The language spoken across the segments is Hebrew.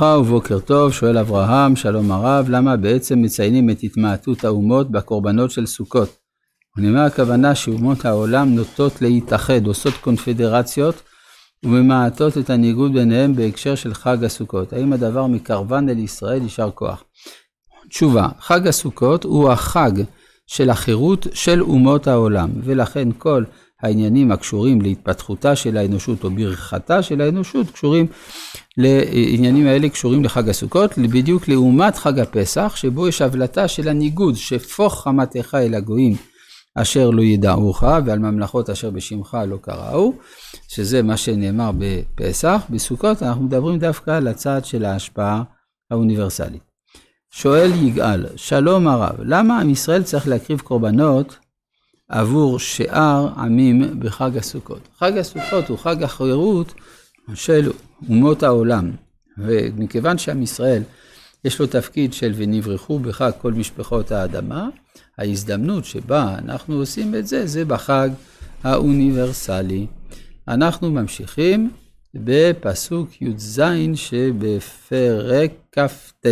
וברכה ובוקר טוב, שואל אברהם, שלום הרב, למה בעצם מציינים את התמעטות האומות בקורבנות של סוכות? ולמה הכוונה שאומות העולם נוטות להתאחד, עושות קונפדרציות וממעטות את הניגוד ביניהם בהקשר של חג הסוכות. האם הדבר מקרבן אל ישראל? יישר כוח. תשובה, חג הסוכות הוא החג של החירות של אומות העולם, ולכן כל העניינים הקשורים להתפתחותה של האנושות או ברכתה של האנושות קשורים לעניינים האלה קשורים לחג הסוכות, בדיוק לעומת חג הפסח, שבו יש הבלטה של הניגוד, שפוך חמתך אל הגויים אשר לא ידעוך, ועל ממלכות אשר בשמך לא קראו, שזה מה שנאמר בפסח. בסוכות אנחנו מדברים דווקא על הצד של ההשפעה האוניברסלית. שואל יגאל, שלום הרב, למה עם ישראל צריך להקריב קורבנות עבור שאר עמים בחג הסוכות? חג הסוכות הוא חג החירות של אומות העולם, ומכיוון שעם ישראל יש לו תפקיד של ונברחו בך כל משפחות האדמה, ההזדמנות שבה אנחנו עושים את זה, זה בחג האוניברסלי. אנחנו ממשיכים בפסוק י"ז שבפרק כ"ט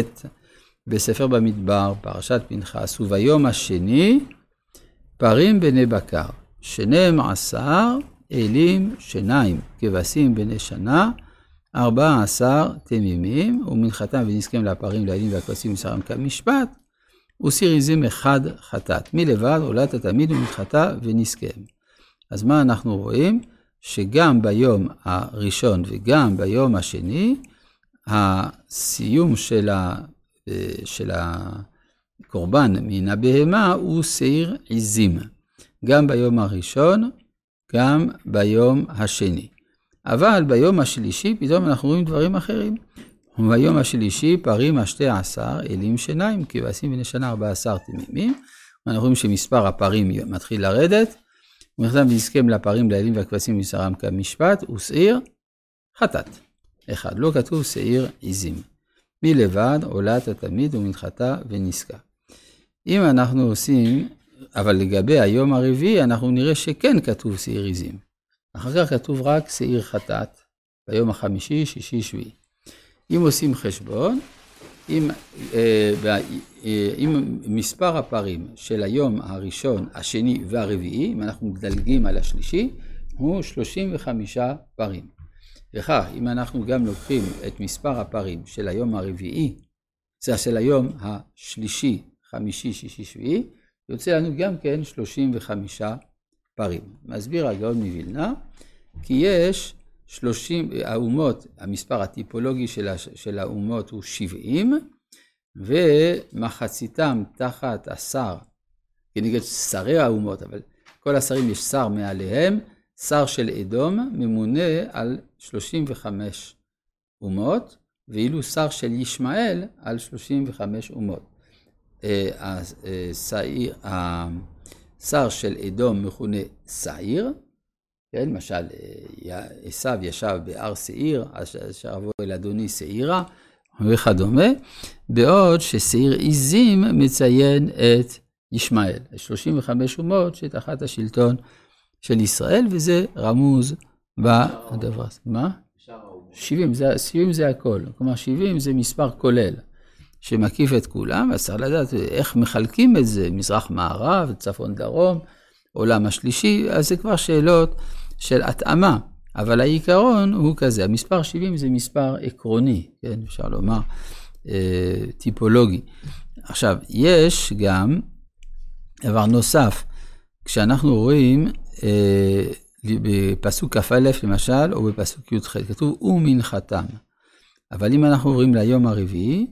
בספר במדבר, פרשת פנחס, וביום השני פרים בני בקר, שנים עשר אלים שיניים, כבשים בני שנה, ארבע עשר תמימים, ומנחתם ונזכם לפרים, לאלים והכבשים ושרם כמשפט, וסיר עזים אחד חטאת. מלבד עולת התמיד ומנחתה ונזכם. אז מה אנחנו רואים? שגם ביום הראשון וגם ביום השני, הסיום של, ה, של הקורבן מן הבהמה הוא שעיר עזים. גם ביום הראשון, גם ביום השני. אבל ביום השלישי פתאום אנחנו רואים דברים אחרים. וביום השלישי פרים השתי עשר אלים שיניים, כבשים בני שנה ארבע עשר תמימים. אנחנו רואים שמספר הפרים מתחיל לרדת. ומכתב והסכם לפרים, לאלים והכבשים משרם כמשפט, ושעיר חטאת. אחד, לא כתוב שעיר עזים. מלבד עולת התמיד ומנחתה ונסקה. אם אנחנו עושים, אבל לגבי היום הרביעי, אנחנו נראה שכן כתוב שעיר עזים. אחר כך כתוב רק שעיר חטאת, ביום החמישי, שישי, שביעי. אם עושים חשבון, אם, אה, אה, אם מספר הפרים של היום הראשון, השני והרביעי, אם אנחנו מדלגים על השלישי, הוא 35 פרים. וכך, אם אנחנו גם לוקחים את מספר הפרים של היום הרביעי, זה של היום השלישי, חמישי, שישי, שביעי, יוצא לנו גם כן 35 פרים. מסביר הגאון מווילנה, כי יש 30, האומות, המספר הטיפולוגי של, הש, של האומות הוא 70, ומחציתם תחת השר, כנגד שרי האומות, אבל כל השרים יש שר מעליהם, שר של אדום ממונה על 35 אומות, ואילו שר של ישמעאל על 35 אומות. אה, אה, השר של אדום מכונה שעיר, כן, למשל, אה, עשיו ישב בהר שעיר, אשר אבוא אל אדוני שעירה, וכדומה, בעוד ששעיר עיזים מציין את ישמעאל, 35 אומות שתחת השלטון של ישראל, וזה רמוז בדבר. הזה. מה? 70 זה, 70 זה הכל, כלומר 70 זה מספר כולל, שמקיף את כולם, אז צריך לדעת איך מחלקים את זה, מזרח-מערב, צפון-דרום, עולם השלישי, אז זה כבר שאלות של התאמה, אבל העיקרון הוא כזה, המספר 70 זה מספר עקרוני, כן, אפשר לומר, אה, טיפולוגי. עכשיו, יש גם דבר נוסף, כשאנחנו רואים אה, בפסוק כ"א למשל, או בפסוק י"ח, כתוב ומנחתם. אבל אם אנחנו עוברים ליום הרביעי,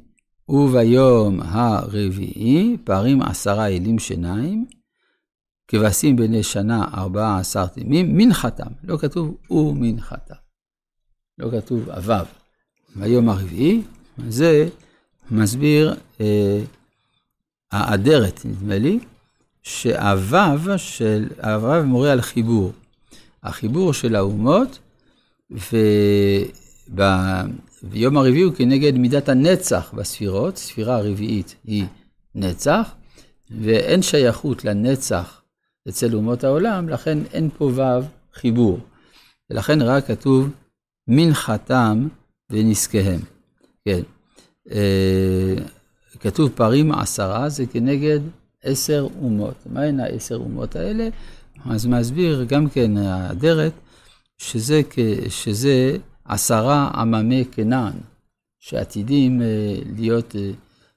וביום הרביעי פרים עשרה אלים שיניים, כבשים בני שנה ארבעה עשר תימים, מנחתם, לא כתוב ומנחתם, לא כתוב אבב. ביום הרביעי, זה מסביר אה, האדרת, נדמה לי, שהוו של, הוו מורה על חיבור. החיבור של האומות, וביום הרביעי הוא כנגד מידת הנצח בספירות, ספירה הרביעית היא נצח, ואין שייכות לנצח אצל אומות העולם, לכן אין פה ו' חיבור. ולכן רק כתוב מנחתם ונזקיהם. כן. אה, כתוב פרים עשרה, זה כנגד עשר אומות. מהן העשר אומות האלה? אז מסביר גם כן האדרת, שזה, שזה עשרה עממי כנען, שעתידים אה, להיות אה,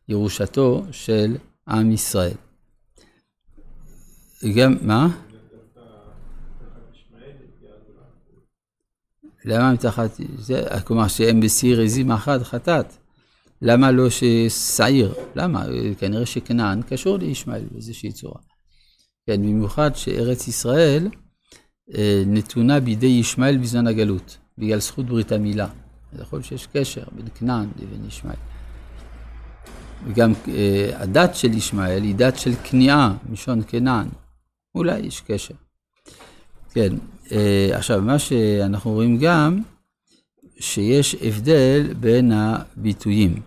ירושתו של עם ישראל. גם, מה? למה מתחת, זה, כלומר שהם בשיא רזים אחת חטאת. למה לא ששעיר? למה? כנראה שכנען קשור לישמעאל באיזושהי צורה. כן, במיוחד שארץ ישראל אה, נתונה בידי ישמעאל בזמן הגלות, בגלל זכות ברית המילה. אז יכול להיות שיש קשר בין כנען לבין ישמעאל. וגם אה, הדת של ישמעאל היא דת של כניעה, מלשון כנען. אולי יש קשר. כן, אה, עכשיו, מה שאנחנו רואים גם, שיש הבדל בין הביטויים.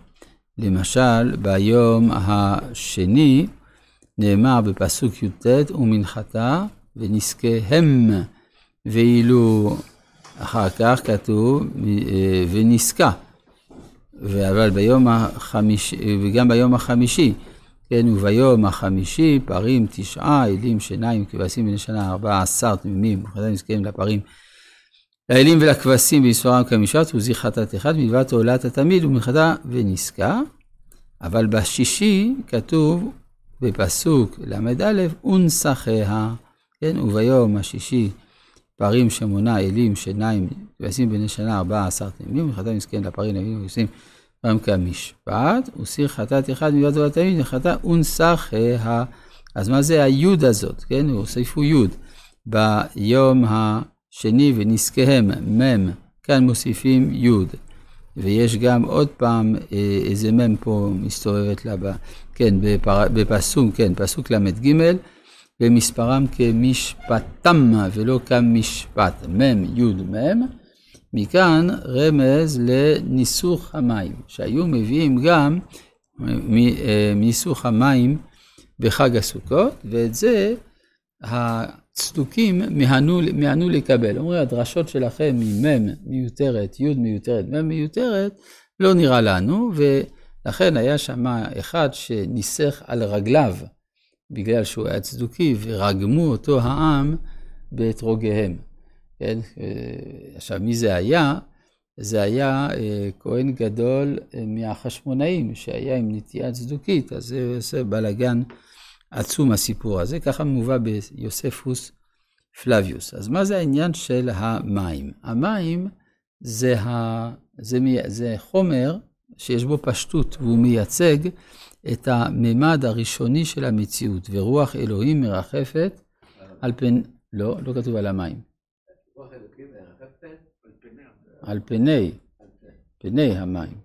למשל, ביום השני נאמר בפסוק י"ט, ומנחתה ונזקיהם, ואילו אחר כך כתוב, אה, ונזקה. אבל ביום החמישי, וגם ביום החמישי, כן, וביום החמישי, פרים תשעה, אלים שיניים, כבשים בני שנה, ארבעה עשר תמימים, וכן נזכרים לפרים, לאלים ולכבשים בישורם כמשת, וזיר חטאת אחד, מלבד עולת התמיד ומחדה ונסקה. אבל בשישי כתוב בפסוק ל"א, ונסחיה, כן, וביום השישי פרים שמונה אלים שיניים, כבשים בני שנה ארבעה עשר תמימים, וחטא מסכן לפרים נביאים וכבשים גם כמשפט, וסיר חטאת אחד מלבד עולת התמיד, וחטא ונסחיה. אז מה זה היוד הזאת, כן? הוסיפו יוד. ביום השני ונזקיהם, מ', כאן מוסיפים יוד. ויש גם עוד פעם אה, איזה מ' פה מסתובבת לה, כן, בפר, בפסוק, כן, פסוק ל"ג, ומספרם כמשפטם ולא כמשפט, מ', י', מ', מכאן רמז לניסוך המים, שהיו מביאים גם אה, מניסוך המים בחג הסוכות, ואת זה הצדוקים מיהנו, מיהנו לקבל. אומרים, הדרשות שלכם ממ' מיותרת, י' מיותרת, מ' מיותרת, לא נראה לנו, ולכן היה שם אחד שניסח על רגליו, בגלל שהוא היה צדוקי, ורגמו אותו העם באתרוגיהם. כן? עכשיו, מי זה היה? זה היה אה, כהן גדול אה, מהחשמונאים, שהיה עם נטייה צדוקית, אז זה עושה בלאגן. עצום הסיפור הזה, ככה מובא ביוספוס פלביוס. אז מה זה העניין של המים? המים זה, ה... זה, מ... זה חומר שיש בו פשטות, והוא מייצג את הממד הראשוני של המציאות, ורוח אלוהים מרחפת על פן... לא, לא כתוב על המים. על פני, פני המים,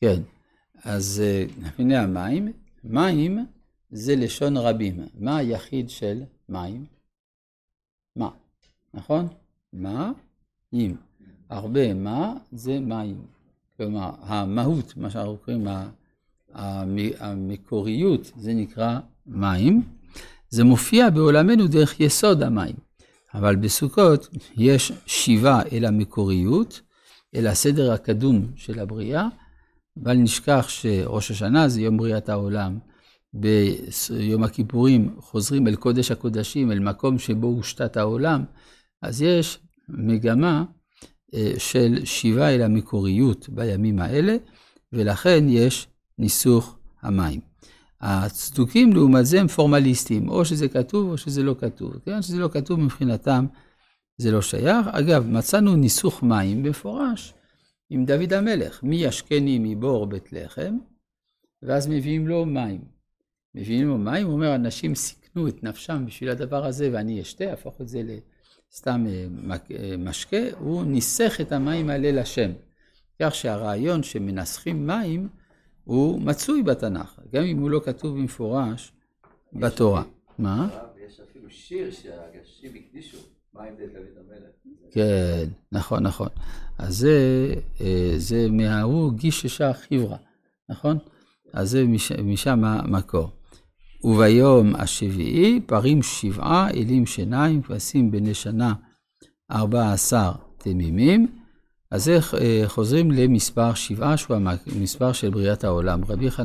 כן. אז אה, פני המים, מים זה לשון רבים. מה היחיד של מים? מה, נכון? מה? ים. הרבה מה זה מים. כלומר, המהות, מה שאנחנו קוראים המקוריות, זה נקרא מים. זה מופיע בעולמנו דרך יסוד המים. אבל בסוכות יש שיבה אל המקוריות, אל הסדר הקדום של הבריאה, בל נשכח שראש השנה זה יום בריאת העולם. ביום הכיפורים חוזרים אל קודש הקודשים, אל מקום שבו הושתת העולם, אז יש מגמה אה, של שיבה אל המקוריות בימים האלה, ולכן יש ניסוך המים. הצדוקים לעומת זה הם פורמליסטים, או שזה כתוב או שזה לא כתוב. כיוון שזה לא כתוב מבחינתם, זה לא שייך. אגב, מצאנו ניסוך מים במפורש עם דוד המלך, מי ישקני מבור בית לחם, ואז מביאים לו מים. מביאים לו מים, הוא אומר, אנשים סיכנו את נפשם בשביל הדבר הזה ואני אשתה, הפוך את זה לסתם אה, אה, משקה, הוא ניסח את המים האלה לשם. כך שהרעיון שמנסחים מים הוא מצוי בתנ"ך, גם אם הוא לא כתוב במפורש בתורה. מה? יש אפילו שיר שהגשים הקדישו, מים דוד המלך. כן, נכון, נכון. אז זה, אה, זה מההוא גיששה חברה, נכון? אז זה משם המקור. וביום השביעי פרים שבעה, אלים שיניים, כבשים בני שנה ארבע עשר תמימים, אז איך אה, חוזרים למספר שבעה, שהוא המספר של בריאת העולם. רבי חנן